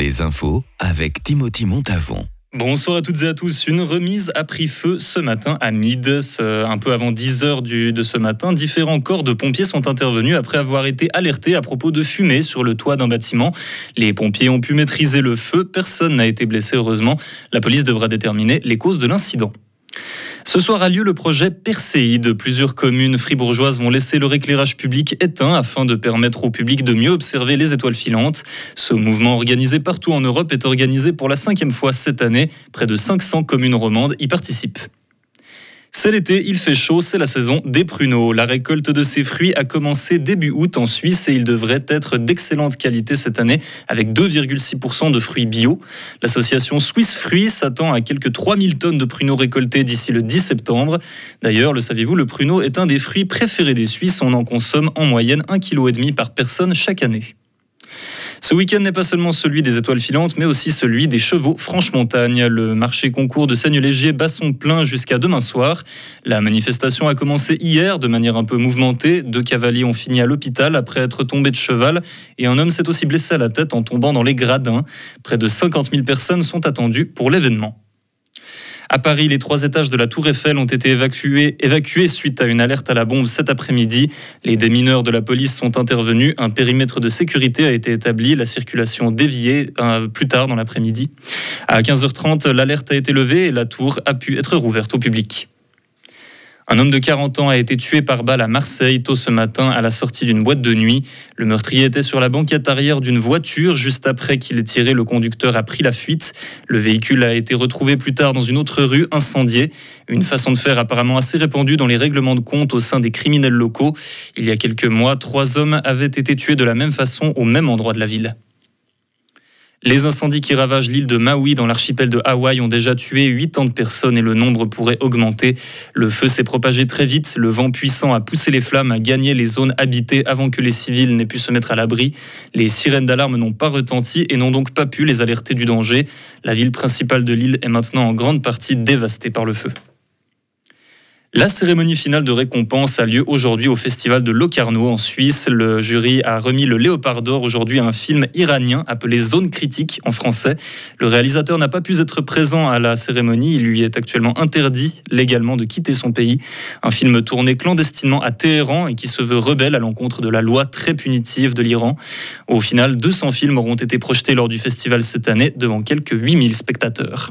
Les infos avec Timothy Montavon. Bonsoir à toutes et à tous. Une remise a pris feu ce matin à Mide, un peu avant 10 heures de ce matin. Différents corps de pompiers sont intervenus après avoir été alertés à propos de fumée sur le toit d'un bâtiment. Les pompiers ont pu maîtriser le feu. Personne n'a été blessé, heureusement. La police devra déterminer les causes de l'incident. Ce soir a lieu le projet Perséide. Plusieurs communes fribourgeoises vont laisser leur éclairage public éteint afin de permettre au public de mieux observer les étoiles filantes. Ce mouvement organisé partout en Europe est organisé pour la cinquième fois cette année. Près de 500 communes romandes y participent. C'est l'été, il fait chaud, c'est la saison des pruneaux. La récolte de ces fruits a commencé début août en Suisse et il devrait être d'excellente qualité cette année avec 2,6% de fruits bio. L'association Swiss Fruits s'attend à quelques 3000 tonnes de pruneaux récoltés d'ici le 10 septembre. D'ailleurs, le saviez-vous, le pruneau est un des fruits préférés des Suisses. On en consomme en moyenne 1,5 kg par personne chaque année. Ce week-end n'est pas seulement celui des étoiles filantes, mais aussi celui des chevaux Franche-Montagne. Le marché concours de Seigne-Léger bat son plein jusqu'à demain soir. La manifestation a commencé hier de manière un peu mouvementée. Deux cavaliers ont fini à l'hôpital après être tombés de cheval et un homme s'est aussi blessé à la tête en tombant dans les gradins. Près de 50 000 personnes sont attendues pour l'événement. À Paris, les trois étages de la Tour Eiffel ont été évacués, évacués suite à une alerte à la bombe cet après-midi. Les démineurs de la police sont intervenus. Un périmètre de sécurité a été établi. La circulation déviée euh, plus tard dans l'après-midi. À 15h30, l'alerte a été levée et la tour a pu être rouverte au public. Un homme de 40 ans a été tué par balle à Marseille tôt ce matin à la sortie d'une boîte de nuit. Le meurtrier était sur la banquette arrière d'une voiture. Juste après qu'il ait tiré, le conducteur a pris la fuite. Le véhicule a été retrouvé plus tard dans une autre rue, incendié. Une façon de faire apparemment assez répandue dans les règlements de compte au sein des criminels locaux. Il y a quelques mois, trois hommes avaient été tués de la même façon au même endroit de la ville. Les incendies qui ravagent l'île de Maui dans l'archipel de Hawaï ont déjà tué 80 personnes et le nombre pourrait augmenter. Le feu s'est propagé très vite, le vent puissant a poussé les flammes à gagner les zones habitées avant que les civils n'aient pu se mettre à l'abri. Les sirènes d'alarme n'ont pas retenti et n'ont donc pas pu les alerter du danger. La ville principale de l'île est maintenant en grande partie dévastée par le feu. La cérémonie finale de récompense a lieu aujourd'hui au festival de Locarno en Suisse. Le jury a remis le Léopard d'or aujourd'hui à un film iranien appelé Zone critique en français. Le réalisateur n'a pas pu être présent à la cérémonie. Il lui est actuellement interdit légalement de quitter son pays. Un film tourné clandestinement à Téhéran et qui se veut rebelle à l'encontre de la loi très punitive de l'Iran. Au final, 200 films auront été projetés lors du festival cette année devant quelques 8000 spectateurs.